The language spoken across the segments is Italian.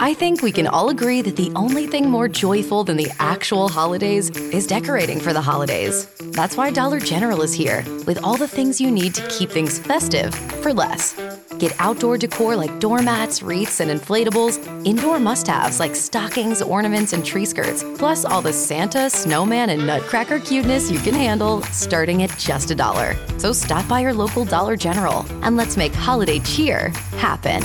I think we can all agree that the only thing more joyful than the actual holidays is decorating for the holidays. That's why Dollar General is here, with all the things you need to keep things festive for less. Get outdoor decor like doormats, wreaths, and inflatables, indoor must haves like stockings, ornaments, and tree skirts, plus all the Santa, snowman, and nutcracker cuteness you can handle starting at just a dollar. So stop by your local Dollar General and let's make holiday cheer happen.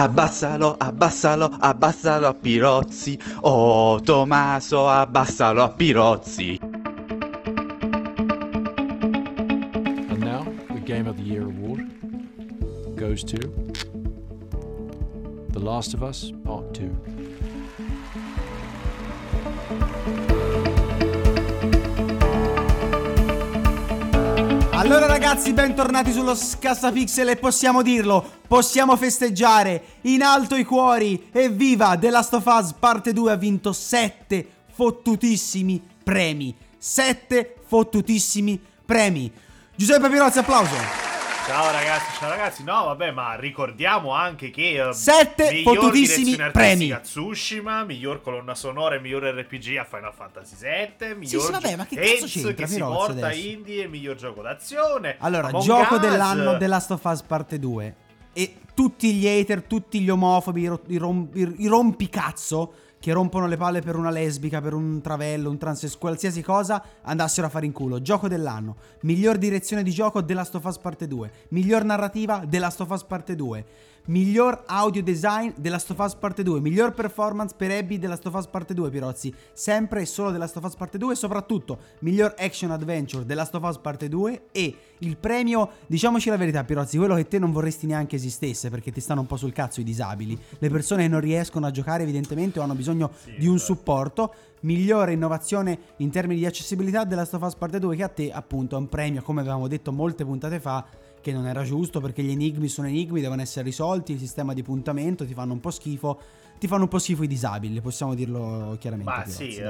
Abbassalo, abbassalo, abbassalo a Pirozzi. Oh, Tommaso, abbassalo a Pirozzi. And now, the Game of the Year award goes to The Last of Us Part 2. Allora ragazzi, bentornati sullo Scassapixel e possiamo dirlo, possiamo festeggiare, in alto i cuori, evviva! The Last of Us parte 2 ha vinto 7 fottutissimi premi, 7 fottutissimi premi. Giuseppe Pirozzi, applauso. Ciao ragazzi, ciao ragazzi. No, vabbè, ma ricordiamo anche che uh, Sette fottutissimi premi. a Tsushima, miglior colonna sonora e miglior RPG a Final Fantasy VII, miglior sì, vabbè, ma che cazzo c'entra, che si porta adesso? indie e miglior gioco d'azione. Allora, Among gioco Us, dell'anno The Last of Us parte 2 e tutti gli hater, tutti gli omofobi, i, ro- i rom- i rompicazzo che rompono le palle per una lesbica, per un travello, un trans, qualsiasi cosa, andassero a fare in culo. Gioco dell'anno. Miglior direzione di gioco The Last of Us parte 2. Miglior narrativa The Last of Us parte 2. Miglior audio design of Us parte 2. Miglior performance per Abby of Us parte 2, Pirozzi. Sempre e solo of Us parte 2 e soprattutto miglior action adventure of Us parte 2 e il premio, diciamoci la verità Pirozzi, quello che te non vorresti neanche esistesse perché ti stanno un po' sul cazzo i disabili. Le persone che non riescono a giocare evidentemente o hanno bisogno di un supporto. Migliore innovazione in termini di accessibilità of Us parte 2 che a te appunto è un premio, come avevamo detto molte puntate fa, che non era giusto perché gli enigmi sono enigmi, devono essere risolti, il sistema di puntamento ti fanno un po' schifo, ti fanno un po' schifo i disabili, possiamo dirlo chiaramente. Ma sì, dai. eh, devi,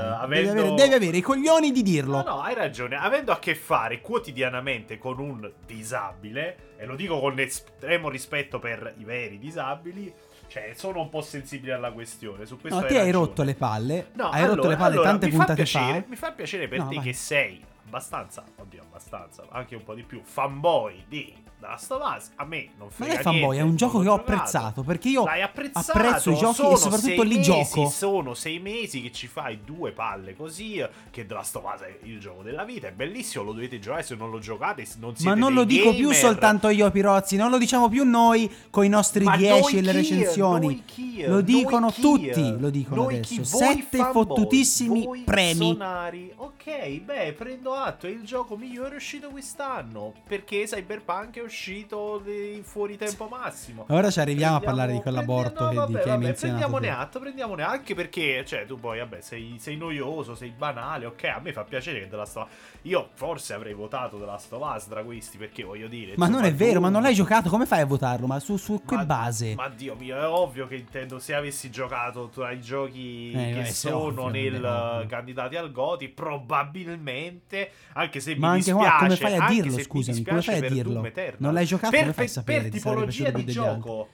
avendo- avere, devi avere i coglioni di dirlo. No, no, hai ragione. Avendo a che fare quotidianamente con un disabile, e lo dico con estremo rispetto per i veri disabili, cioè sono un po' sensibile alla questione. Su questo No, hai te hai ragione. rotto le palle, No, hai allora- rotto le palle allora, tante mi fa puntate piacere, fa. Mi fa piacere per No, te vai. che sei abbastanza, oddio, abbastanza, anche un po' di più, fanboy di Last of Us. A me non Ma frega è fanboy, niente, è un gioco che ho giocato. apprezzato perché io apprezzo i giochi sono e soprattutto li mesi, gioco. Sono sei mesi che ci fai due palle così. Che The Last of Us è il gioco della vita. È bellissimo, lo dovete giocare. Se non lo giocate, non siete Ma non lo dico più gamer. soltanto io, Pirozzi, non lo diciamo più noi con i nostri Ma 10 noi e le recensioni. Chi? Lo dicono tutti, lo dicono Noi adesso. chi? Sette fottutissimi voi premi. sonari. Ok, beh, prendo atto, è il gioco migliore uscito quest'anno. Perché Cyberpunk è uscito fuori tempo massimo. Ora ci arriviamo a Prendiamo- parlare di quell'aborto no, che, di- vabbè, che hai vabbè, menzionato. Prendiamone te. atto, prendiamone anche perché, cioè, tu poi, vabbè, sei, sei noioso, sei banale, ok, a me fa piacere che The Last. Io forse avrei votato The Last of Us tra questi, perché voglio dire... Ma non è vero, tu- ma non l'hai giocato, come fai a votarlo? Ma su, su che ma- base? Ma Dio mio, è ovvio che intendo se avessi giocato tra i giochi Eh, che sono ovvio, nel candidati al Goti, probabilmente, anche se Ma mi anche dispiace, come fai a dirlo, scusami, come fai a dirlo? Non l'hai giocato, per, come fai a per- sapere? Per tipologia piaciuto di più degli gioco,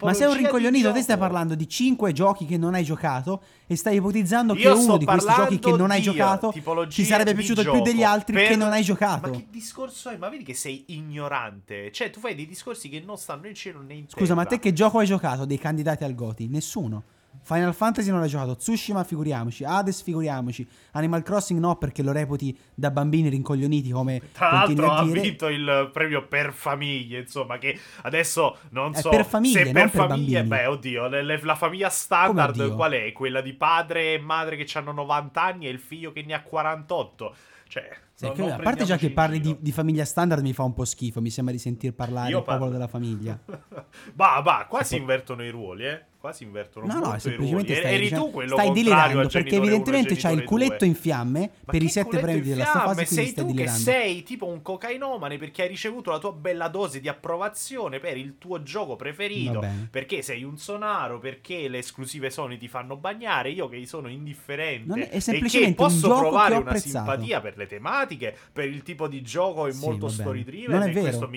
Ma sei un di rincoglionito, te stai parlando di 5 giochi che non hai giocato e stai ipotizzando che Io uno sto di questi giochi che non hai di giocato tipologia ti sarebbe di piaciuto più gioco degli altri per- che non hai giocato. Ma che discorso è? Ma vedi che sei ignorante. Cioè, tu fai dei discorsi che non stanno in cielo né in terra. Scusa, ma te che gioco hai giocato dei candidati al Goti? Nessuno. Final Fantasy non l'hai giocato, Tsushima figuriamoci, Hades figuriamoci, Animal Crossing no perché lo reputi da bambini rincoglioniti come Tra l'altro ha dire. vinto il premio per famiglie, insomma, che adesso non È so per famiglie, se per per famiglie, bambini. beh, oddio, le- le- la famiglia standard qual è? Quella di padre e madre che hanno 90 anni e il figlio che ne ha 48. Cioè, non- che- a parte già che parli di, di famiglia standard mi fa un po' schifo, mi sembra di sentir parlare Io il popolo parlo. della famiglia. bah, bah, qua Si si può- invertono i ruoli, eh. Quasi invertono No, no, semplicemente ruoli. stai, Eri tu quello stai delirando perché e evidentemente c'hai il culetto due. in fiamme Ma per i sette premi in di Last of Us fiamme? e quindi sei tu che sei tipo un cocainomane perché hai ricevuto la tua bella dose di approvazione per il tuo gioco preferito. Perché sei un sonaro, perché le esclusive Sony ti fanno bagnare, io che sono indifferente Non è- e semplicemente un posso provare una simpatia per le tematiche, per il tipo di gioco è Sì, molto story driven Non è e vero.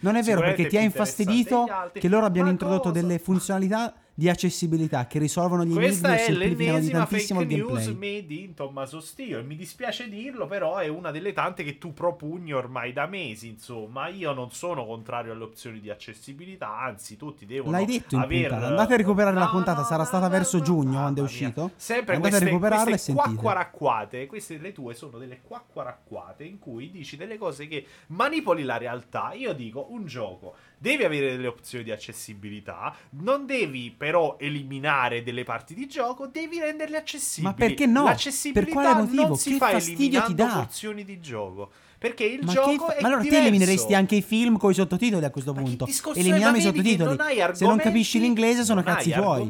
Non è vero perché ti ha infastidito che loro abbiano Ma introdotto cosa? delle funzionalità di accessibilità che risolvono gli Questa enigmi e è semplificano di l'ennesima tantissimo fake il news gameplay. made in Tommaso Stio e mi dispiace dirlo però è una delle tante che tu propugni ormai da mesi insomma io non sono contrario alle opzioni di accessibilità anzi tutti devono L'hai detto in aver... puntata. Andate a recuperare la No, puntata, no, sarà no, stata verso no, giugno quando è mia. uscito. sempre Andate queste, a recuperarla queste e sentite. quacquaracquate queste le tue sono delle quacquaracquate in cui dici delle cose che manipoli la realtà io dico un gioco devi avere delle opzioni di accessibilità non devi però eliminare delle parti di gioco devi renderle accessibili Ma perché no? l'accessibilità Per quale motivo? non si Che fa fastidio ti eliminando dà? porzioni di gioco perché il Ma, gioco fa- è ma allora diverso. elimineresti anche i film con i sottotitoli a questo punto. Eliminiamo i sottotitoli. non hai Se non capisci l'inglese sono non cazzi tuoi.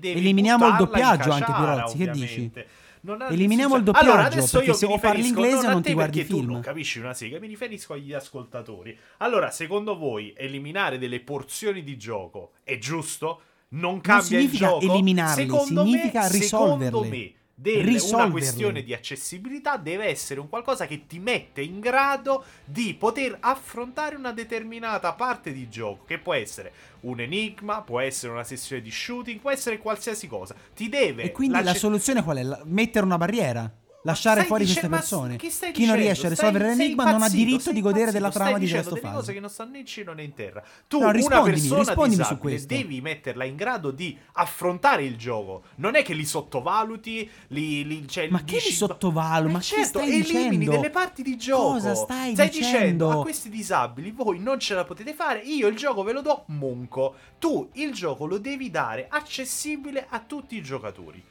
Eliminiamo il in doppiaggio anche, Pirozzi, che dici? Non ha- Eliminiamo il doppiaggio, allora, adesso perché io se parli inglese non non ti guardi perché film. Tu non capisci una sega, mi riferisco agli ascoltatori. Allora, secondo voi eliminare delle porzioni di gioco è giusto? Non cambia il significa gioco? eliminarle, secondo significa me, risolverle. Secondo me delle- una Risolverle. questione di accessibilità deve essere un qualcosa che ti mette in grado di poter affrontare una determinata parte di gioco, che può essere un enigma, può essere una sessione di shooting, può essere qualsiasi cosa. Ti deve E quindi la soluzione qual è? La- Mettere una barriera. Lasciare stai fuori dice- queste ma persone. stai Chi non dicendo? riesce a Stai- risolvere l'enigma non ha diritto di godere della trama stai di delle Us. cose che non stanno né in cielo né in terra. Tu, No, una rispondimi, persona rispondimi su disabile, questo. devi metterla in grado di affrontare il gioco. Non è che li sottovaluti, li, li- cioè, Ma che dici- li sottovaluto? Eh Ma che certo, stai elimini dicendo? delle parti di gioco. Cosa stai dicendo dicendo? a questi disabili, voi non ce la potete fare, io il gioco ve lo do monco. Tu il gioco lo devi dare accessibile a tutti i giocatori.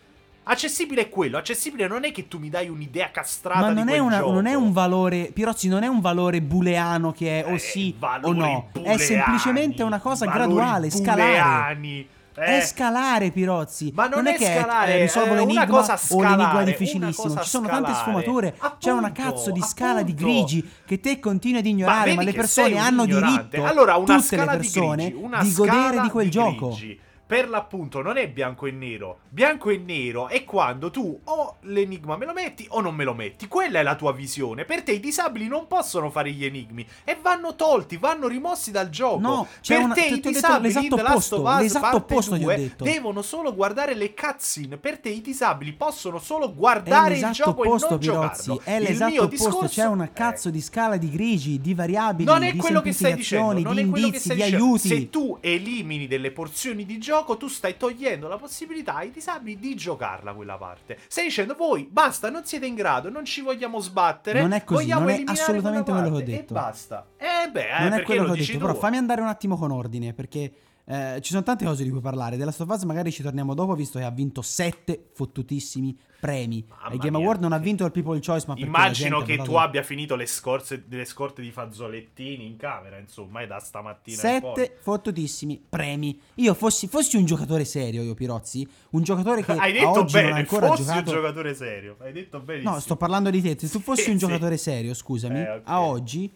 Accessibile è quello, accessibile non è che tu mi dai un'idea castrata Ma di non è, una- non è un valore, Pirozzi, non è un valore booleano che è o Eh, sì o no. È booleani, semplicemente una cosa graduale, scalare. booleani, eh. È scalare, Pirozzi. Ma non è, è che scalare, eh, risolvo è una l'enigma cosa o scalare, l'enigma è difficilissimo. Ci sono tante scalare. sfumature. C'è una Appunto, cazzo di scala di appunto. grigi che te continui ad ignorare, vedi ma, le persone hanno ignorante. diritto, allora, tutte le persone, di, grigi, di godere di quel di gioco. grigi. Per l'appunto non è bianco e nero. Bianco e nero è quando tu o l'enigma me lo metti o non me lo metti. Quella è la tua visione. Per te i disabili non possono fare gli enigmi e vanno tolti, vanno rimossi dal gioco. No, c'è per una- te ti- i detto disabili in Last opposto, l'esatto opposto ti ho 2 detto. devono solo guardare le cutscene. Per te i disabili possono solo guardare il gioco opposto, e non Pirozzi. giocarlo. È l'esatto opposto. discorso C'è una cazzo di scala di grigi, di variabili, non è di quello che stai dicendo, non di è quello che indizi, stai di dicendo. aiuti. Se tu elimini delle porzioni di gioco, tu stai togliendo la possibilità ai disabili di giocarla quella parte. Stai dicendo voi basta, non siete in grado, non ci vogliamo sbattere. Non è così, non è assolutamente quello che ho detto. E basta. Eh beh, eh, non è perché quello lo che ho detto, tu. però fammi andare un attimo con ordine perché eh, ci sono tante cose di cui parlare. Della Last of magari ci torniamo dopo, visto che ha vinto sette fottutissimi premi. Mamma Ai Game mia. Award non ha vinto il People Choice, ma Immagino che tu abbia finito le, scorse, le scorte di fazzolettini in camera, insomma, è da stamattina. Sette fottutissimi premi. Io fossi, fossi un giocatore serio, io Pirozzi, un giocatore che Hai detto oggi non ha bene, ancora fossi giocato. un giocatore serio. Hai detto benissimo. No, sto parlando di te. Se tu fossi Sì, un sì. giocatore serio, scusami, Eh, ok. a oggi,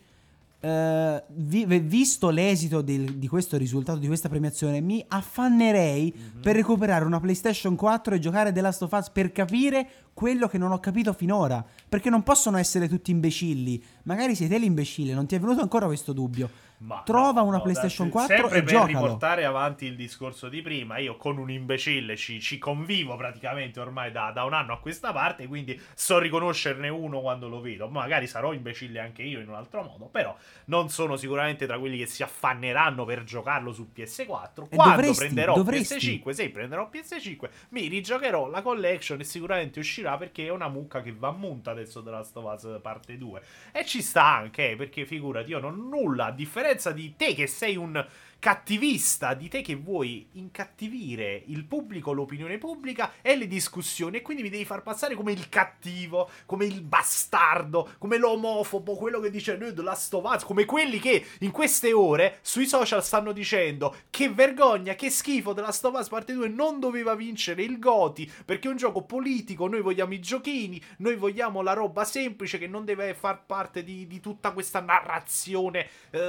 eh, vi- visto l'esito del- di questo risultato, di questa premiazione, mi affannerei Mhm. per recuperare una PlayStation 4 e giocare The Last of Us per capire quello che non ho capito finora. Perché non possono essere tutti imbecilli. Magari sei te l'imbecille, non ti è venuto ancora questo dubbio. Ma Trova no, una no, PlayStation dai, 4 sempre e per giocalo. riportare avanti il discorso di prima, io con un imbecille ci, ci convivo praticamente ormai da, da un anno a questa parte, quindi so riconoscerne uno quando lo vedo. Magari sarò imbecille anche io in un altro modo, però non sono sicuramente tra quelli che si affanneranno per giocarlo su PS4. E Quando dovresti, prenderò dovresti. PS5, se prenderò PS5, mi rigiocherò la collection e sicuramente uscirà perché è una mucca che va munta adesso della Last of Us parte 2. E ci sta anche, eh, perché figurati, io non ho nulla, a differenza di te che sei un cattivista di te che vuoi incattivire il pubblico, l'opinione pubblica e le discussioni e quindi mi devi far passare come il cattivo, come il bastardo, come l'omofobo, quello che dice noi of Us, come quelli che in queste ore sui social stanno dicendo che vergogna, che schifo of Us parte 2 non doveva vincere il Goti perché è un gioco politico, noi vogliamo i giochini, noi vogliamo la roba semplice che non deve far parte di, di tutta questa narrazione eh,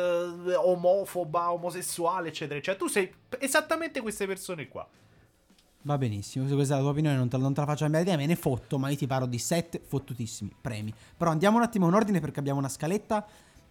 omofoba, omosessuale eccetera, eccetera. Tu sei esattamente queste persone qua. Va benissimo, se questa è la tua opinione non te, non te la faccio cambiare idea, me ne fotto, ma io ti parlo di sette fottutissimi premi. Però andiamo un attimo in ordine perché abbiamo una scaletta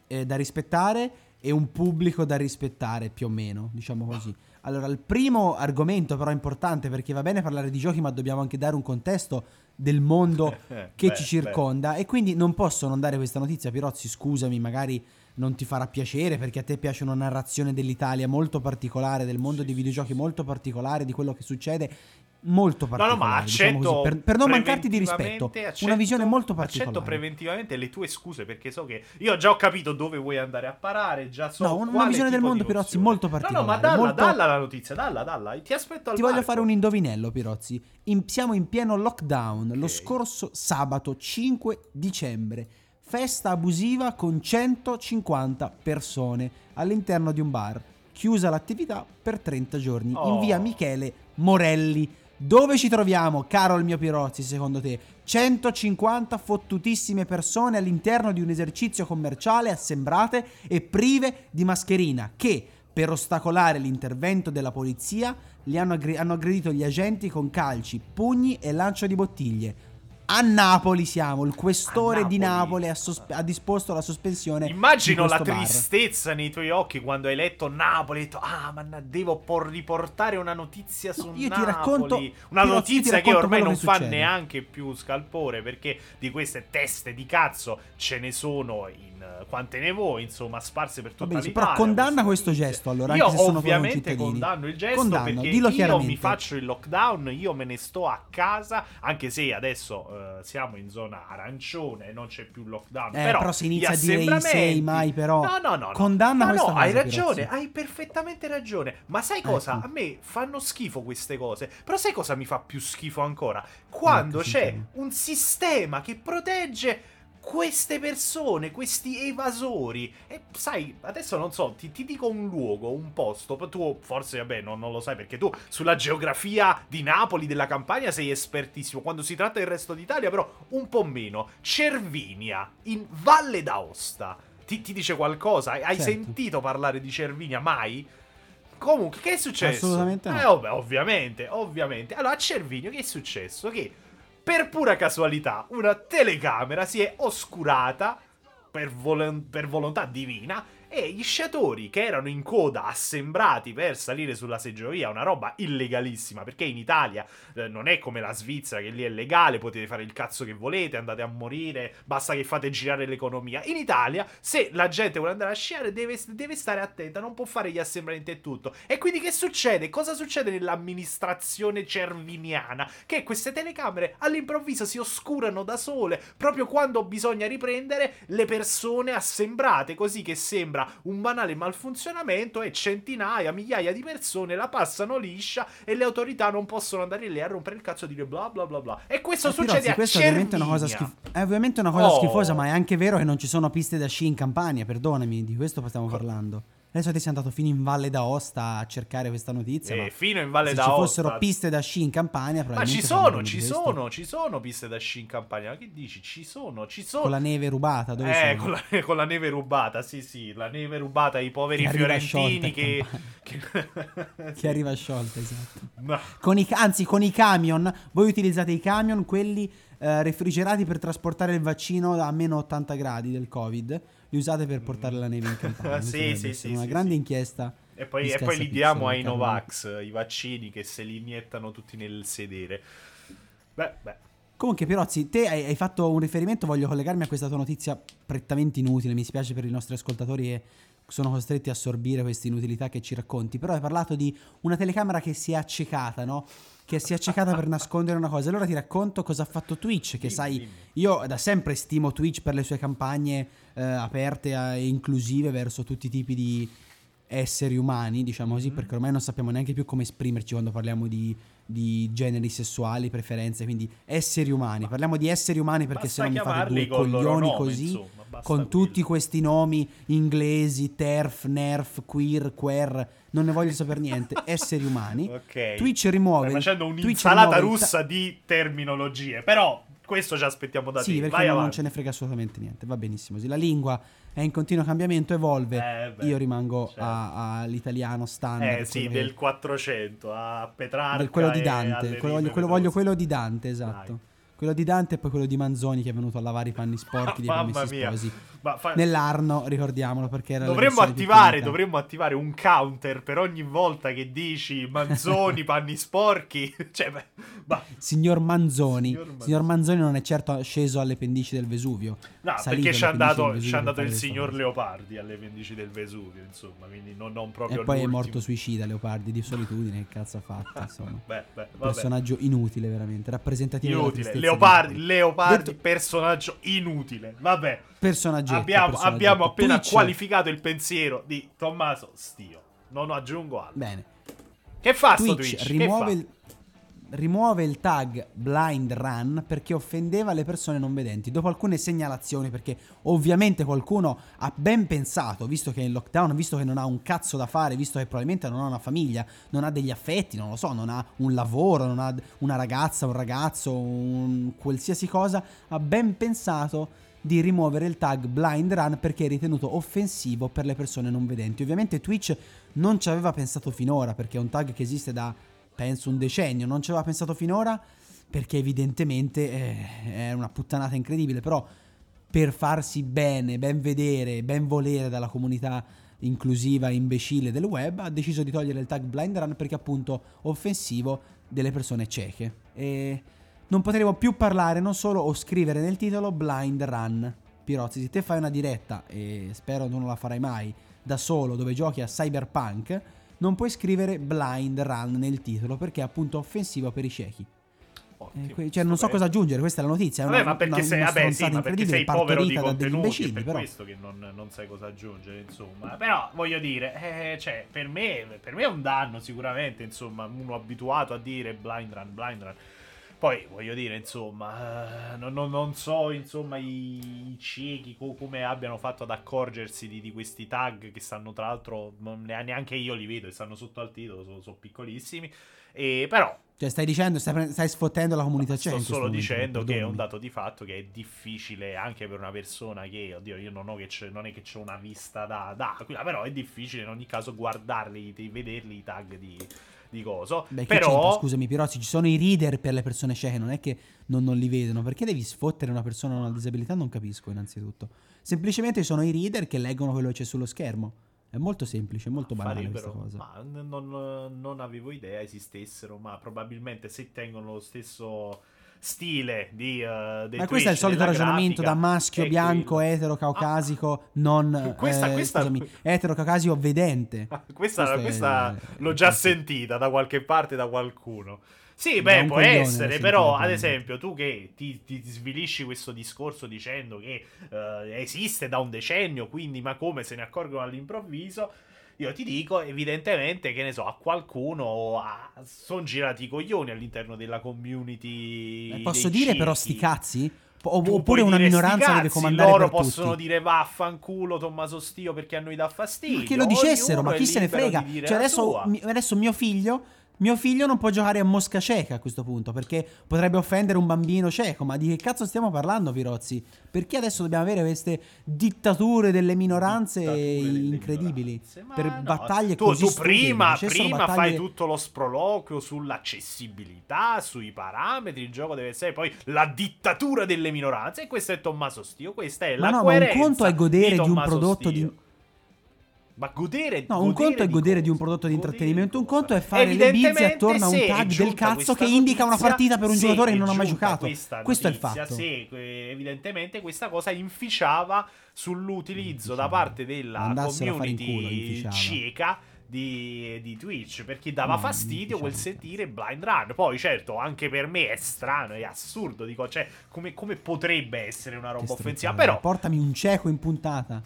eh, da rispettare e un pubblico da rispettare, più o meno, diciamo così. Allora, il primo argomento però importante perché va bene parlare di giochi, ma dobbiamo anche dare un contesto del mondo che Beh, ci circonda e quindi non posso non dare questa notizia, Pirozzi, scusami, magari non ti farà piacere perché a te piace una narrazione dell'Italia molto particolare, del mondo dei videogiochi molto particolare, di quello che succede molto No, particolare. no, ma diciamo accetto. così, per, per non mancarti di rispetto, preventivamente, una accetto- visione molto particolare. Accetto preventivamente le tue scuse perché so che io ho già ho capito dove vuoi andare a parare. Già so No, una quale visione del mondo, Pirozzi, molto No, no, particolare, ma dalla, molto- dalla la notizia, dalla, dalla. Ti aspetto al Ti voglio varco. fare un indovinello, Pirozzi. In- siamo in pieno lockdown. Lo Ok. scorso sabato 5 dicembre. Festa abusiva con 150 persone all'interno di un bar. Chiusa l'attività per 30 giorni in Oh. via Michele Morelli. Dove ci troviamo, caro il mio Pirozzi, secondo te? 150 fottutissime persone all'interno di un esercizio commerciale assembrate e prive di mascherina che, per ostacolare l'intervento della polizia, li hanno aggredito gli agenti con calci, pugni e lancio di bottiglie. A Napoli siamo, il questore A di Napoli. Napoli ha, sospe- ha disposto la sospensione. Immagino la bar. tristezza nei tuoi occhi quando hai letto Napoli. Hai detto, ah, ma devo por- riportare una notizia su No, io ti Napoli. racconto- una ti notizia che racconto ormai non che fa neanche più scalpore perché di queste teste di cazzo ce ne sono in eh, quante ne vuoi, insomma, sparse per tutta Va benissimo, l'Italia. però condanna questo notizie. gesto, allora, Io anche se sono tuoi ovviamente condanno il gesto Condanno, perché io mi faccio il lockdown, io me ne sto a casa, anche se adesso eh, siamo in zona arancione, non c'è più lockdown. Eh, però, però gli inizia a dire sei mai, però, No, no, no. no. condanna no, questa no, hai ragione, Pirozzi. hai perfettamente ragione. Ma sai cosa? Ecco. A me fanno schifo queste cose. Però sai cosa mi fa più schifo ancora? Quando c'è un sistema che protegge queste persone, questi evasori. E sai, adesso non so, ti, ti dico un luogo, un posto. Tu forse, vabbè, non, non lo sai perché tu sulla geografia di Napoli, della Campania, sei espertissimo. Quando si tratta del resto d'Italia, però, un po' meno. Cervinia, in Valle d'Aosta. Ti, ti dice qualcosa? Hai Certo. sentito parlare di Cervinia mai? Comunque, che è successo? Assolutamente no. Eh, vabbè, ovviamente, ovviamente. Allora, a Cervinio che è successo? Che per pura casualità una telecamera si è oscurata per, volo- per volontà divina e gli sciatori che erano in coda assembrati per salire sulla seggiovia, una roba illegalissima, perché in Italia eh, non è come la Svizzera che lì è legale, potete fare il cazzo che volete, andate a morire, basta che fate girare l'economia. In Italia, se la gente vuole andare a sciare, deve, deve stare attenta, non può fare gli assembramenti e tutto. E quindi che succede? Cosa succede nell'amministrazione cerviniana? Che queste telecamere all'improvviso si oscurano da sole, proprio quando bisogna riprendere le persone assembrate, così che sembra un banale malfunzionamento e centinaia, migliaia di persone la passano liscia e le autorità non possono andare lì a rompere il cazzo e dire bla bla bla bla. E questo Eh, succede Pirozzi, a questa è ovviamente una cosa, Cervinia. schif- è ovviamente una cosa Oh. schifosa, ma è anche vero che non ci sono piste da sci in Campania, perdonami, di questo stiamo parlando. Adesso ti sei andato fino in Valle d'Aosta a cercare questa notizia. Eh, ma fino in Valle se d'Aosta. ci fossero piste da sci in Campania, Ma ci sono, ci sono, ci sono piste da sci in campagna. Ma che dici? Ci sono, ci sono. Con la neve rubata, dove eh, con la, con la neve rubata, sì, sì, la neve rubata ai poveri Che fiorentini che... che... Che arriva sciolta, esatto. No. Con i, anzi, con i camion, voi utilizzate i camion, quelli eh, refrigerati per trasportare il vaccino a meno 80 gradi del Covid, li usate per portare la neve in Campania. Sì, sì, sì, Una sì, grande sì. inchiesta. E poi, e poi li diamo ai. Novax, i vaccini che se li iniettano tutti nel sedere. Beh, beh. Comunque, Pirozzi, te hai, hai fatto un riferimento, voglio collegarmi a questa tua notizia prettamente inutile, mi spiace per i nostri ascoltatori che sono costretti a assorbire queste inutilità che ci racconti, però hai parlato di una telecamera che si è accecata, no? Che si è accecata per nascondere una cosa. Allora ti racconto cosa ha fatto Twitch, che sai, io da sempre stimo Twitch per le sue campagne eh, aperte e inclusive verso tutti i tipi di esseri umani, diciamo così, Mhm. perché ormai non sappiamo neanche più come esprimerci quando parliamo di, di generi sessuali, preferenze, quindi esseri umani. Parliamo di esseri umani perché se no mi fate due coglioni nome, così, insomma, con quello. tutti questi nomi inglesi, TERF, NERF, queer, queer, non ne voglio sapere niente, esseri umani. Ok. Twitch rimuove... Stai facendo un'insalata rimuove ta- russa di terminologie. Però questo ci aspettiamo da Sì, te. perché Vai non avanti. ce ne frega assolutamente niente. Va benissimo. Sì, la lingua è in continuo cambiamento, evolve. Eh, beh, Io rimango certo. all'italiano standard. Eh sì, del 400 a Petrarca. del- quello di Dante. Quello voglio, quello, voglio quello di Dante, esatto. Dai. Quello di Dante e poi quello di Manzoni che è venuto a lavare i panni sporchi dei promessi sposi. Fa- Nell'Arno, ricordiamolo perché era Dovremmo attivare, dovremmo attivare un counter per ogni volta che dici manzoni, panni sporchi. Cioè, beh, bah. Signor Manzoni. Signor Signor Manzoni. Non è certo sceso alle pendici del Vesuvio. No, perché c'è pendici andato, andato il signor cosa. Leopardi alle pendici del Vesuvio, insomma, quindi non, non proprio E poi è l'ultimo. morto suicida Leopardi di solitudine. Che cazzo ha fatto? Insomma. Beh, beh. Personaggio inutile, veramente. Rappresentativo Inutile. Leopardi, di- Leopardi, Detto- personaggio inutile. Vabbè. Personaggetto. Abbiamo, abbiamo appena Twitch- qualificato il pensiero di Tommaso Stio. Non aggiungo altro. Bene. Che fa Twitch, Twitch? rimuove, che il, rimuove il tag blind run perché offendeva le persone non vedenti. Dopo alcune segnalazioni, perché ovviamente qualcuno ha ben pensato, visto che è in lockdown, visto che non ha un cazzo da fare, visto che probabilmente non ha una famiglia, non ha degli affetti, non lo so, non ha un lavoro, non ha una ragazza, un ragazzo, un qualsiasi cosa, ha ben pensato di rimuovere il tag blind run perché è ritenuto offensivo per le persone non vedenti. Ovviamente Twitch non ci aveva pensato finora perché è un tag che esiste da penso un decennio, non ci aveva pensato finora perché evidentemente eh, è una puttanata incredibile, però per farsi bene, ben vedere, ben volere dalla comunità inclusiva imbecille del web ha deciso di togliere il tag blind run perché appunto offensivo delle persone cieche e non potremo più parlare non solo o scrivere nel titolo blind run Pirozzi se te fai una diretta e spero tu non la farai mai da solo dove giochi a Cyberpunk non puoi scrivere blind run nel titolo perché è appunto offensivo per i ciechi Ottimo, Eh, cioè, non so cosa aggiungere, questa è la notizia. Vabbè, una, ma perché una- sei, una vabbè, sì, ma perché sei povero di contenuti, è per però. questo che non, non sai cosa aggiungere, insomma. Però, voglio dire, eh, cioè, per me, per me è un danno sicuramente, insomma, uno abituato a dire blind run, blind run. Poi, voglio dire, insomma, eh, non, non- non so, insomma, i, i ciechi co- come abbiano fatto ad accorgersi di, di questi tag che stanno, tra l'altro, neanche io li vedo, e stanno sotto al titolo, sono, sono piccolissimi. E, però, Cioè, stai dicendo, stai, stai sfottendo la comunità cieca. Sto solo momento, dicendo che è un dato di fatto che è difficile anche per una persona che, oddio, io non ho che c'è, non è che c'ho una vista da, da però è difficile in ogni caso guardarli, vederli i tag di, di coso. Beh, però, scusami, Pirozzi, ci sono i reader per le persone cieche, non è che non, non li vedono. Perché devi sfottere una persona con una disabilità? Non capisco, innanzitutto. Semplicemente sono i reader che leggono quello che c'è sullo schermo. È molto semplice, molto banale questa farebbero, cosa. ma n- non, non avevo idea esistessero, ma probabilmente se tengono lo stesso stile di... Uh, Ma questo è il solito ragionamento da maschio bianco, etero, caucasico, non Ah, Questa- eh, questa- scusami, etero, caucasico, vedente. Ah, Questa, Questo è- questa l'ho già sentita da qualche parte da qualcuno. Sì, beh, può essere, però, ad esempio, tu che ti, ti svilisci questo discorso dicendo che eh, esiste da un decennio, quindi ma come se ne accorgono all'improvviso? Io ti dico, evidentemente, che ne so, a qualcuno sono girati i coglioni all'interno della community. Eh, Posso dire però ciechi. sti cazzi? Oppure una minoranza deve cazzi, comandare loro possono tutti. dire vaffanculo Tommaso Stio perché a noi dà fastidio. Ma che lo dicessero, ma chi se ne frega? di Cioè adesso, mi- adesso mio figlio mio figlio non può giocare a mosca cieca a questo punto perché potrebbe offendere un bambino cieco. Ma di che cazzo stiamo parlando, Pirozzi? Perché adesso dobbiamo avere queste dittature delle minoranze Dittature delle incredibili minoranze. Per no, battaglie tu, così tu prima, Facessero prima battaglie- fai tutto lo sproloquio sull'accessibilità, sui parametri, il gioco deve essere poi la dittatura delle minoranze e questo è Tommaso Stio, questa è Ma la no, ma un coerenza conto è godere di un Tommaso prodotto Stio. di- Ma godere No, un godere conto è godere di un prodotto di intrattenimento, un conto è fare le bizze attorno a un tag del cazzo che indica una notizia, partita per un giocatore che non ha mai giocato. Questo è il notizia, fatto. Se evidentemente questa cosa inficiava sull'utilizzo da parte della Andassero culo, community inficiava. cieca di, di Twitch perché dava No, fastidio quel inficiava. sentire blind run. Poi, certo, anche per me è strano, è assurdo. Dico, cioè, come, come potrebbe essere una roba offensiva? Però, Portami un cieco in puntata.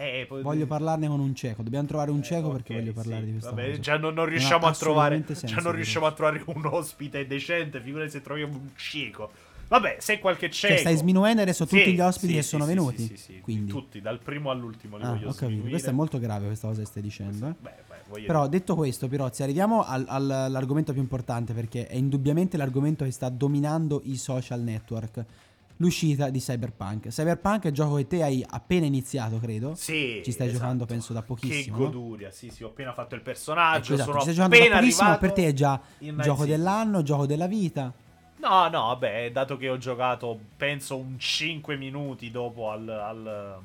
Eh, poi- Voglio parlarne con un cieco. Dobbiamo trovare un Eh, cieco ok, perché voglio parlare sì. di questa Vabbè, cosa. Già non, non Non riusciamo ha a trovare. Già non riusciamo a trovare un ospite decente. Figurati se troviamo un cieco. Vabbè, se qualche cieco. Cioè, stai sminuendo adesso tutti Sì, gli ospiti sì, che sono venuti? Sì, sì, sì. Quindi. Tutti, dal primo all'ultimo li Ah, voglio ho capito. Questa è molto grave questa cosa che stai dicendo. eh. Beh, beh, Però detto questo, Pirozzi, arriviamo al- al- all'argomento più importante perché è indubbiamente l'argomento che sta dominando i social network. L'uscita di Cyberpunk. Cyberpunk è un gioco che te hai appena iniziato, credo. Sì, Ci stai esatto. giocando, penso, da pochissimo. Che no? goduria. Sì, sì, ho appena fatto il personaggio. Ecco, esatto, sono ci stai giocando da appena pochissimo, per te è già gioco dell'anno, gioco della vita. No, no, vabbè, dato che ho giocato, penso, un 5 minuti dopo al, al-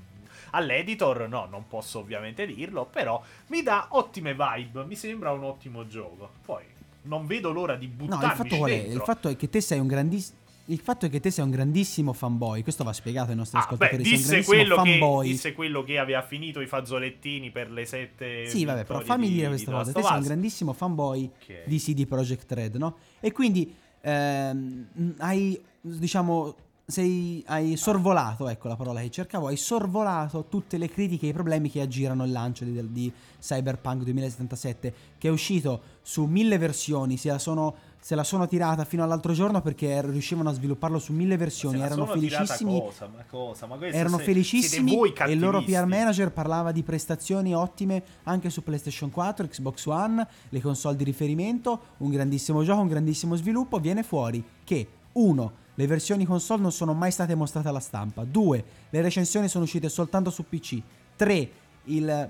all'editor, no, non posso ovviamente dirlo, però mi dà ottime vibe, mi sembra un ottimo gioco. Poi, non vedo l'ora di No, buttarmi il fatto qual è? Il fatto è che te sei un grandissimo. Il fatto è che te sei un grandissimo fanboy. Questo va spiegato ai nostri Ah, beh, ascoltatori. sei un disse quello, che, fanboy. disse quello che aveva finito i fazzolettini per le sette Sì, vabbè, però fammi di- dire di questa The cosa. Te sei un grandissimo fanboy Ok. di CD Projekt Red, no? E quindi ehm, hai, diciamo, sei, hai sorvolato, ecco la parola che cercavo, hai sorvolato tutte le critiche e i problemi che aggirano il lancio di, di Cyberpunk 2077, che è uscito su mille versioni, se la sono... Se la sono tirata fino all'altro giorno perché riuscivano a svilupparlo su mille versioni, erano felicissimi Cosa, ma cosa? Ma erano se- felicissimi e il loro PR manager parlava di prestazioni ottime anche su PlayStation 4, Xbox One, le console di riferimento, un grandissimo gioco, un grandissimo sviluppo, viene fuori che 1. Le versioni console non sono mai state mostrate alla stampa. 2. Le recensioni sono uscite soltanto su PC. 3. Il,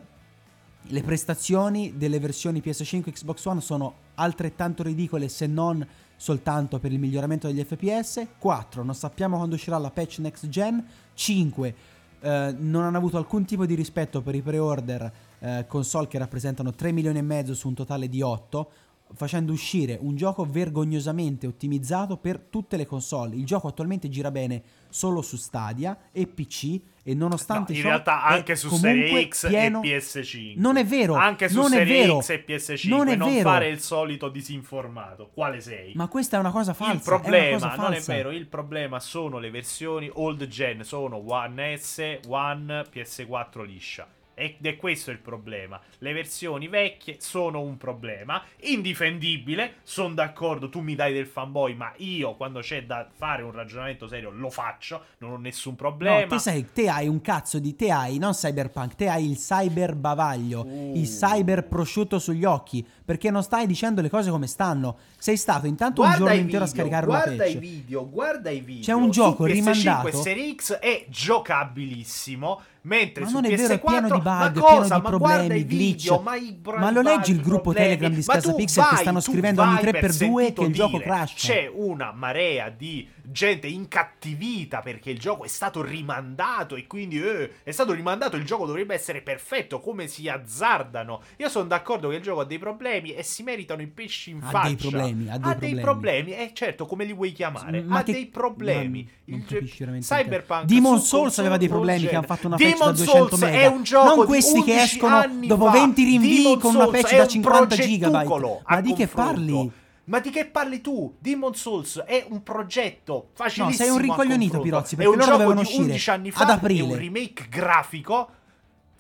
le prestazioni delle versioni PS5 e Xbox One sono altrettanto ridicole se non soltanto per il miglioramento degli FPS. 4. Non sappiamo quando uscirà la patch next gen. 5. eh, non hanno avuto alcun tipo di rispetto per i pre-order eh, console che rappresentano 3 milioni e mezzo su un totale di 8 facendo uscire un gioco vergognosamente ottimizzato per tutte le console. Il gioco attualmente gira bene solo su Stadia e PC e nonostante No, in realtà è anche su Serie X pieno- e PS5. Non è vero. Anche su non è Serie. X e PS5. Non è vero. fare il solito disinformato. Quale sei? Ma questa è una cosa falsa. il è problema cosa non è falsa. vero, il problema sono le versioni old gen, sono One S, One, PS4 liscia. Ed è questo il problema. Le versioni vecchie sono un problema. Indifendibile, sono d'accordo, tu mi dai del fanboy, ma io quando c'è da fare un ragionamento serio lo faccio, non ho nessun problema. No, te, sai, te hai un cazzo di. Te hai non cyberpunk, te hai il cyber bavaglio, Uh. il cyber prosciutto sugli occhi. Perché non stai dicendo le cose come stanno. Sei stato intanto un giorno intero a video, scaricare una guarda i video, guarda i video. C'è un gioco PS5 rimandato- e Serie X è giocabilissimo, mentre Ma su non è PS4 vero, è pieno di bug, ma pieno cosa? di ma problemi, glitch. ma, i bra- Ma lo leggi il gruppo problemi. Telegram di Scasa Pixel che stanno scrivendo ogni vai 3 per per 2 sentito che il gioco dire. crasha. C'è una marea di gente incattivita perché il gioco è stato rimandato e quindi eh, è stato rimandato, il gioco dovrebbe essere perfetto, come si azzardano. Io sono d'accordo che il gioco ha dei problemi e si meritano i pesci in Ha faccia. dei problemi, ha dei problemi. problemi, e certo, come li vuoi chiamare? Ma ha che- dei problemi. ma Il Cyberpunk Demon Souls aveva dei problemi che hanno fatto una patch Demon da 200 Souls mega. è un gioco non questi che 11 escono dopo fa. 20 rinvii Demon con una patch è da un 50 gigabyte. Ma di che parli? Ma di che parli tu? Demon Souls è un progetto facilissimo. No, sei un ricoglionito. Pirozzi, È perché un loro gioco dovevano di uscire 11 anni fa, ad aprile. È un remake grafico.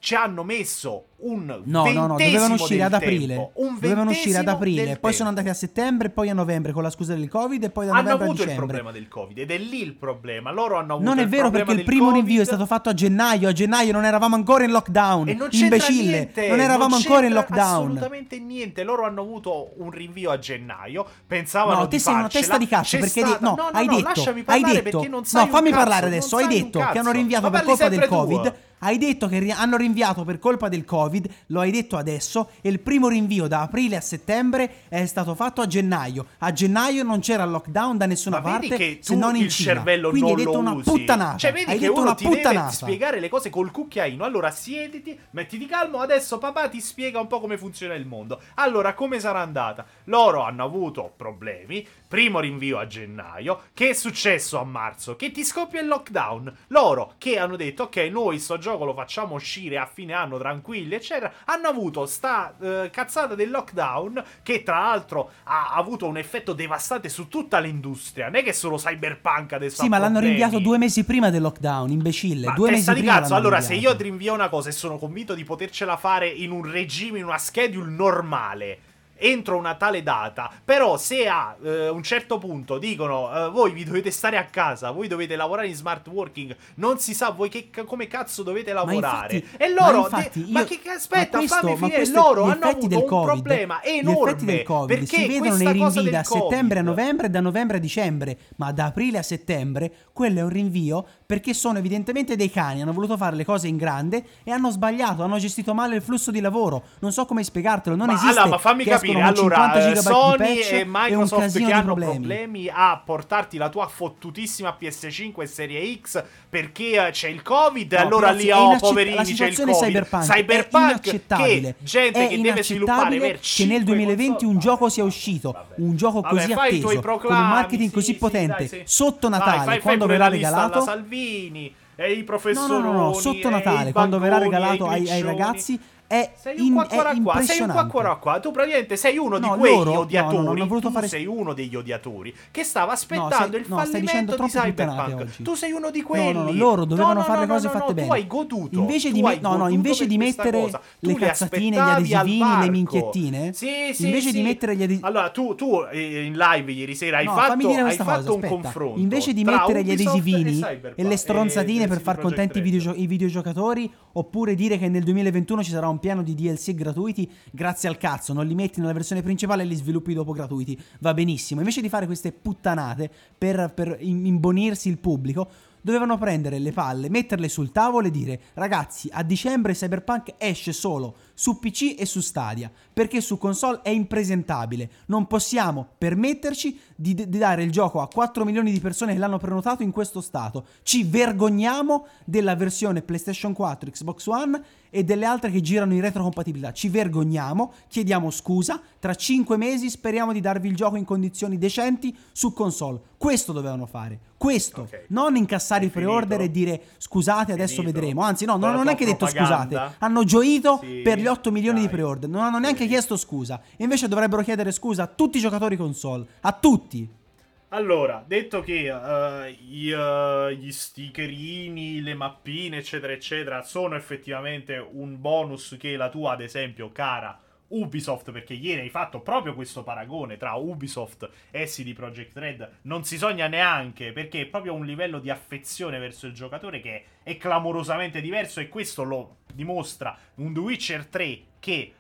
Ci hanno messo un No, no, no, dovevano uscire ad aprile. Tempo, un Dovevano uscire ad aprile, poi sono andati a settembre, poi a novembre con la scusa del Covid e poi da hanno novembre a avuto il dicembre. problema del covid ed è lì il problema loro hanno avuto Non è vero perché il primo Covid rinvio è stato fatto a gennaio. A gennaio non eravamo ancora in lockdown. e non Imbecille. niente, non eravamo ancora in lockdown. assolutamente niente loro hanno avuto un rinvio a gennaio pensavano No, te sei una testa di cazzo perché stata- di- no, no, hai detto, lasciami hai detto, non no, fammi parlare non adesso. Hai detto che hanno rinviato per colpa del. Covid. Hai detto che ri- hanno rinviato per colpa del Covid, lo hai detto adesso. E il primo rinvio da aprile a settembre è stato fatto a gennaio. A gennaio non c'era lockdown da nessuna Ma parte che se non in il Cina. cervello Quindi non hai detto lo una usi. puttanata. Cioè, vedi hai che detto uno una ti deve puttanata. spiegare le cose col cucchiaino. Allora siediti, mettiti calmo. Adesso papà ti spiega un po' come funziona il mondo. Allora, come sarà andata? Loro hanno avuto problemi. Primo rinvio a gennaio. Che è successo a marzo? Che ti scoppia il lockdown. Loro che hanno detto, ok, noi sto gioco gioco lo facciamo uscire a fine anno tranquilli, eccetera, hanno avuto sta eh, cazzata del lockdown che tra l'altro ha avuto un effetto devastante su tutta l'industria. Non è che solo Cyberpunk adesso Sì, ma l'hanno rinviato due mesi prima del lockdown, imbecille. Ma due mesi testa di prima cazzo, allora se io rinviato. ti rinvio una cosa e sono convinto di potercela fare in un regime, in una schedule normale, entro una tale data, però se a eh, un certo punto dicono eh, voi vi dovete stare a casa, voi dovete lavorare in smart working, non si sa voi che, come cazzo dovete lavorare. infatti- e loro, ma infatti de- ma io- che aspetta, ma questo- fammi ma finire, loro hanno avuto del un Covid, problema Gli enorme effetti del Covid perché si vedono nei rinvii da settembre a novembre e da novembre a dicembre, ma da aprile a settembre quello è un rinvio perché sono evidentemente dei cani, hanno voluto fare le cose in grande e hanno sbagliato, hanno gestito male il flusso di lavoro. Non so come spiegartelo, non ma, esiste. allora, ma fammi che capire, escono con 50 allora, Sony e Microsoft che hanno problemi. problemi a portarti la tua fottutissima PS5 e Serie X perché eh, c'è il Covid, No, allora lì oh poverini c'è il Covid. Cyberpunk, Cyberpunk è inaccettabile. che gente è che deve sviluppare per che nel 5 2020 un console- gioco sia Vabbè, uscito, vabbè. un gioco Vabbè, così fai i atteso, tuoi con un proclami, marketing sì, così sì, potente, dai, sì. sotto Dai, Natale, fai- fai quando pure verrà regalato Salvini e i No, professori no, no, no, sotto Natale, quando verrà regalato ai, ai ragazzi è, Sei un è qua, sei un impressionante. quattro qua. Tu praticamente sei uno No, di quegli loro- odiatori. no, no, tu fare- sei uno degli odiatori che stava aspettando sei- il fallimento di Cyberpunk. Tu sei uno di quelli. no, no, loro dovevano No, no, fare le cose fatte bene. Tu hai goduto. Invece tu di, me- no, no, goduto invece di mettere le cazzatine, gli adesivini, le minchiettine, Sì, sì, invece sì. di mettere gli adesivi Allora, tu, tu eh, in live ieri sera hai fatto, hai fatto un confronto. Invece di mettere gli adesivini e le stronzatine per far contenti i videogiocatori, oppure dire che nel 2021 ci sarà un piano di DLC gratuiti, grazie al cazzo, non li metti nella versione principale e li sviluppi dopo gratuiti, va benissimo. Invece di fare queste puttanate per, per im- imbonirsi il pubblico, dovevano prendere le palle, metterle sul tavolo e dire ragazzi, a dicembre Cyberpunk esce solo su PC e su Stadia, perché su console è impresentabile. Non possiamo permetterci di, di dare il gioco a 4 milioni di persone che l'hanno prenotato in questo stato. Ci vergogniamo della versione PlayStation 4, Xbox One e delle altre che girano in retrocompatibilità. Ci vergogniamo, chiediamo scusa, tra 5 mesi speriamo di darvi il gioco in condizioni decenti su console. Questo dovevano fare. Questo, Ok. non incassare È i pre-order e dire scusate, adesso Finito? vedremo. Anzi, no, Per non neanche tua detto scusate. Hanno gioito Sì, per gli 8 milioni di dai. pre-order. Non hanno neanche chiesto scusa. Invece dovrebbero chiedere scusa a tutti i giocatori console. A tutti. Allora, detto che eh, i, eh, gli stickerini, le mappine, eccetera, eccetera, sono effettivamente un bonus che la tua, ad esempio, cara Ubisoft, perché ieri hai fatto proprio questo paragone tra Ubisoft e CD Projekt Red, non si sogna neanche, perché è proprio un livello di affezione verso il giocatore che è clamorosamente diverso e questo lo dimostra un The Witcher 3 che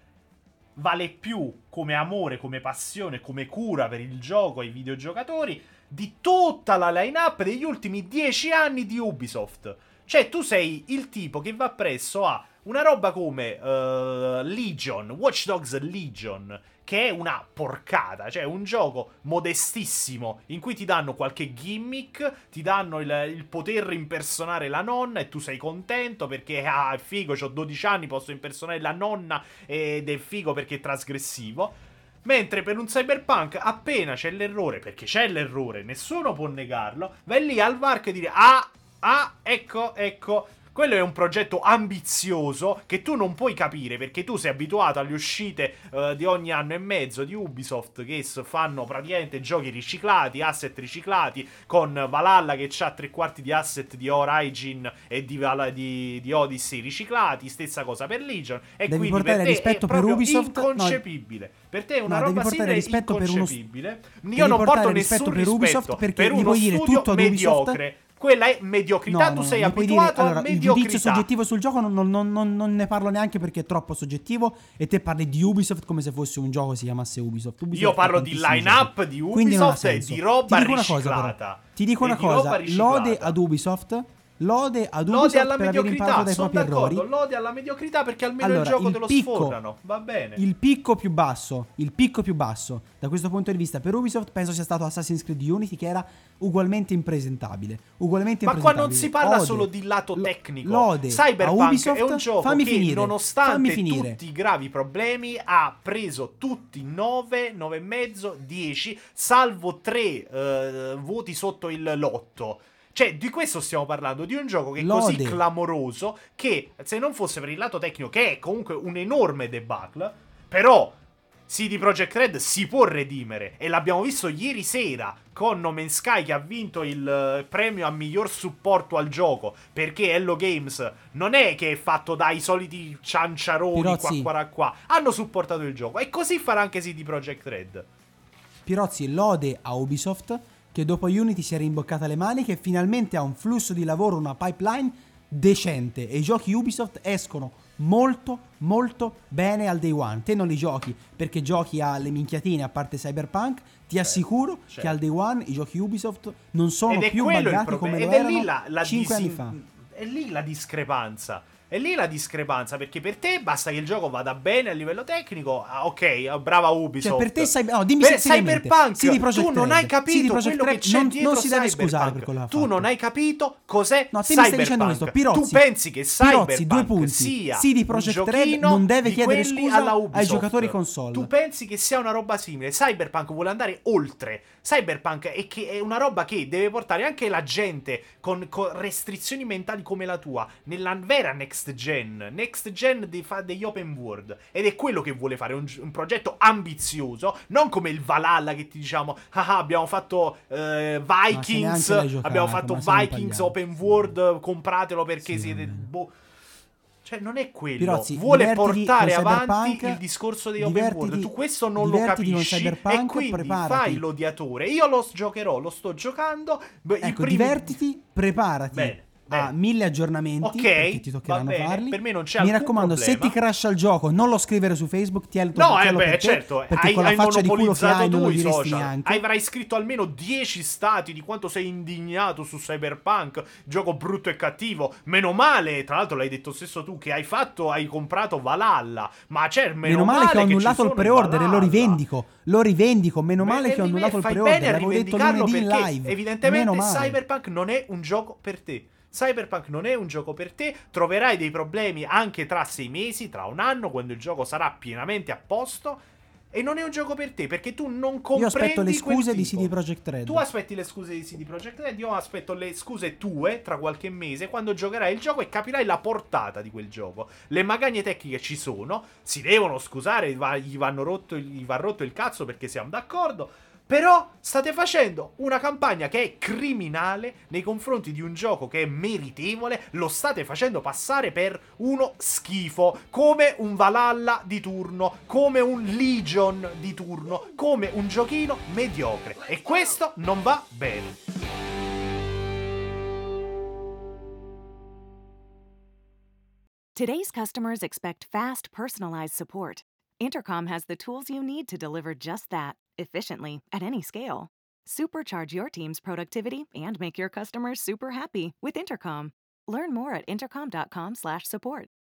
vale più come amore, come passione, come cura per il gioco ai videogiocatori di tutta la line-up degli ultimi dieci anni di Ubisoft. Cioè, tu sei il tipo che va presso a una roba come eh, Legion, Watch Dogs Legion, che è una porcata, cioè un gioco modestissimo in cui ti danno qualche gimmick, ti danno il, il poter impersonare la nonna e tu sei contento perché ah, è figo, ho 12 anni, posso impersonare la nonna ed è figo perché è trasgressivo. Mentre per un cyberpunk, appena c'è l'errore, perché c'è l'errore, nessuno può negarlo, vai lì al varco e dire: Ah, ah, ecco, ecco. Quello è un progetto ambizioso che tu non puoi capire perché tu sei abituato alle uscite eh, di ogni anno e mezzo di Ubisoft che fanno praticamente giochi riciclati, asset riciclati, con Valhalla che ha tre quarti di asset di Origin e di, di- di Odyssey riciclati, stessa cosa per Legion. E Devi quindi per te rispetto è per Ubisoft, no, inconcepibile. Per te è una no, roba simile rispetto per uno- inconcepibile. Io non porto rispetto nessun per Ubisoft rispetto perché per uno studio tutto ad Ubisoft. Quella è mediocrità, No, tu no, sei abituato dire, allora, a il giudizio mediocrità. soggettivo sul gioco non, non- non- non ne parlo neanche perché è troppo soggettivo e te parli di Ubisoft come se fosse un gioco che si chiamasse Ubisoft. Ubisoft Io parlo di line-up di Ubisoft e di roba Ti dico una cosa, però. riciclata. Ti dico E una cosa, riciclata. lode ad Ubisoft, lode ad Lode Ubisoft alla per mediocrità, sono d'accordo. errori. Lode alla mediocrità perché almeno Allora, il gioco il te lo picco- sfornano. Va bene. Il picco più basso, il picco più basso da questo punto di vista per Ubisoft penso sia stato Assassin's Creed Unity che era ugualmente impresentabile. Ugualmente Ma qua impresentabile. non si parla Ode- solo di lato tecnico. Lode Cyberpunk Ubisoft, è un gioco fammi che, finire, nonostante finire. tutti i gravi problemi, ha preso tutti 9, 9,5, 10, salvo 3 voti sotto il lotto. Cioè, di questo stiamo parlando, di un gioco che è Lode. così clamoroso che se non fosse per il lato tecnico, che è comunque un enorme debacle, però CD Projekt Red si può redimere. E l'abbiamo visto ieri sera con No Man's Sky che ha vinto il eh, premio a miglior supporto al gioco. Perché Hello Games non è che è fatto dai soliti cianciaroni qua Pirozzi. qua qua hanno supportato il gioco. E così farà anche CD Projekt Red. Pirozzi lode a Ubisoft che dopo Unity si è rimboccata le maniche e finalmente ha un flusso di lavoro, una pipeline decente e i giochi Ubisoft escono molto molto bene al day one. Te non li giochi perché giochi alle minchiatine a parte Cyberpunk, ti assicuro certo. che al day one i giochi Ubisoft non sono ed più buggati come ed lo lì erano la, la 5 anni disin- fa. è lì la discrepanza è lì la discrepanza perché per te basta che il gioco vada bene a livello tecnico ah, ok brava Ubisoft Cioè, per te Cyber- no, dimmi per Cyberpunk CD Projekt tu non hai capito quello che Red c'è non- dietro non si deve Cyberpunk. scusare per quello che tu non hai capito cos'è No, te mi stai dicendo Cyberpunk questo, Pirozzi. tu pensi che Cyberpunk Pirozzi, due punti. sia CD Projekt un Red non deve chiedere scusa ai giocatori console. tu pensi che sia una roba simile Cyberpunk vuole andare oltre Cyberpunk è, che è una roba che deve portare anche la gente con, con restrizioni mentali come la tua nella vera next gen. Next gen dei, fa- degli open world. Ed è quello che vuole fare, un, un progetto ambizioso, non come il Valhalla che ti diciamo, ah ah, abbiamo fatto eh, Vikings, abbiamo fatto Vikings open world, compratelo perché Sì, siete... boh. Cioè, non è quello. Pirozzi, Vuole portare avanti il discorso dei open world. Tu questo non lo capisci. E quindi preparati. fai l'odiatore. Io lo giocherò, lo sto giocando. Beh, Ecco, primi- divertiti, preparati Bene, a bene. mille aggiornamenti Ok, perché ti toccheranno farli. per me non c'è Mi raccomando, se problema. ti crasha il gioco, non lo scrivere su Facebook, tienilo No, eh beh, per te, certo, perché hai, con la faccia di culo che monopolizzato hai non tu lo diresti neanche. Avrai scritto almeno 10 stati di quanto sei indignato su Cyberpunk, gioco brutto e cattivo. Meno male, tra l'altro l'hai detto stesso tu, che hai fatto, hai comprato Valhalla. Ma c'è meno, Meno male che ho annullato il pre-order e lo rivendico. Lo rivendico. Meno male che ho annullato il pre-order. L'avevo detto lunedì in live. evidentemente male. Cyberpunk non è un gioco per te. Cyberpunk non è un gioco per te, troverai dei problemi anche tra sei mesi, tra un anno, quando il gioco sarà pienamente a posto. E non è un gioco per te perché tu non comprendi Io aspetto le scuse di. CD Projekt Red. Tu aspetti le scuse di CD Projekt Red, io aspetto le scuse tue tra qualche mese quando giocherai il gioco e capirai la portata di quel gioco. Le magagne tecniche ci sono, si devono scusare, va- gli, vanno rotto, gli va rotto il cazzo perché siamo d'accordo. Però state facendo una campagna che è criminale nei confronti di un gioco che è meritevole, lo state facendo passare per uno schifo, come un Valhalla di turno, come un Legion di turno, come un giochino mediocre. E questo non va bene. Today's customers expect fast, personalized support. Intercom has the tools you need to deliver just that, efficiently, at any scale. Supercharge your team's productivity and make your customers super happy with Intercom. Learn more at intercom.com/support.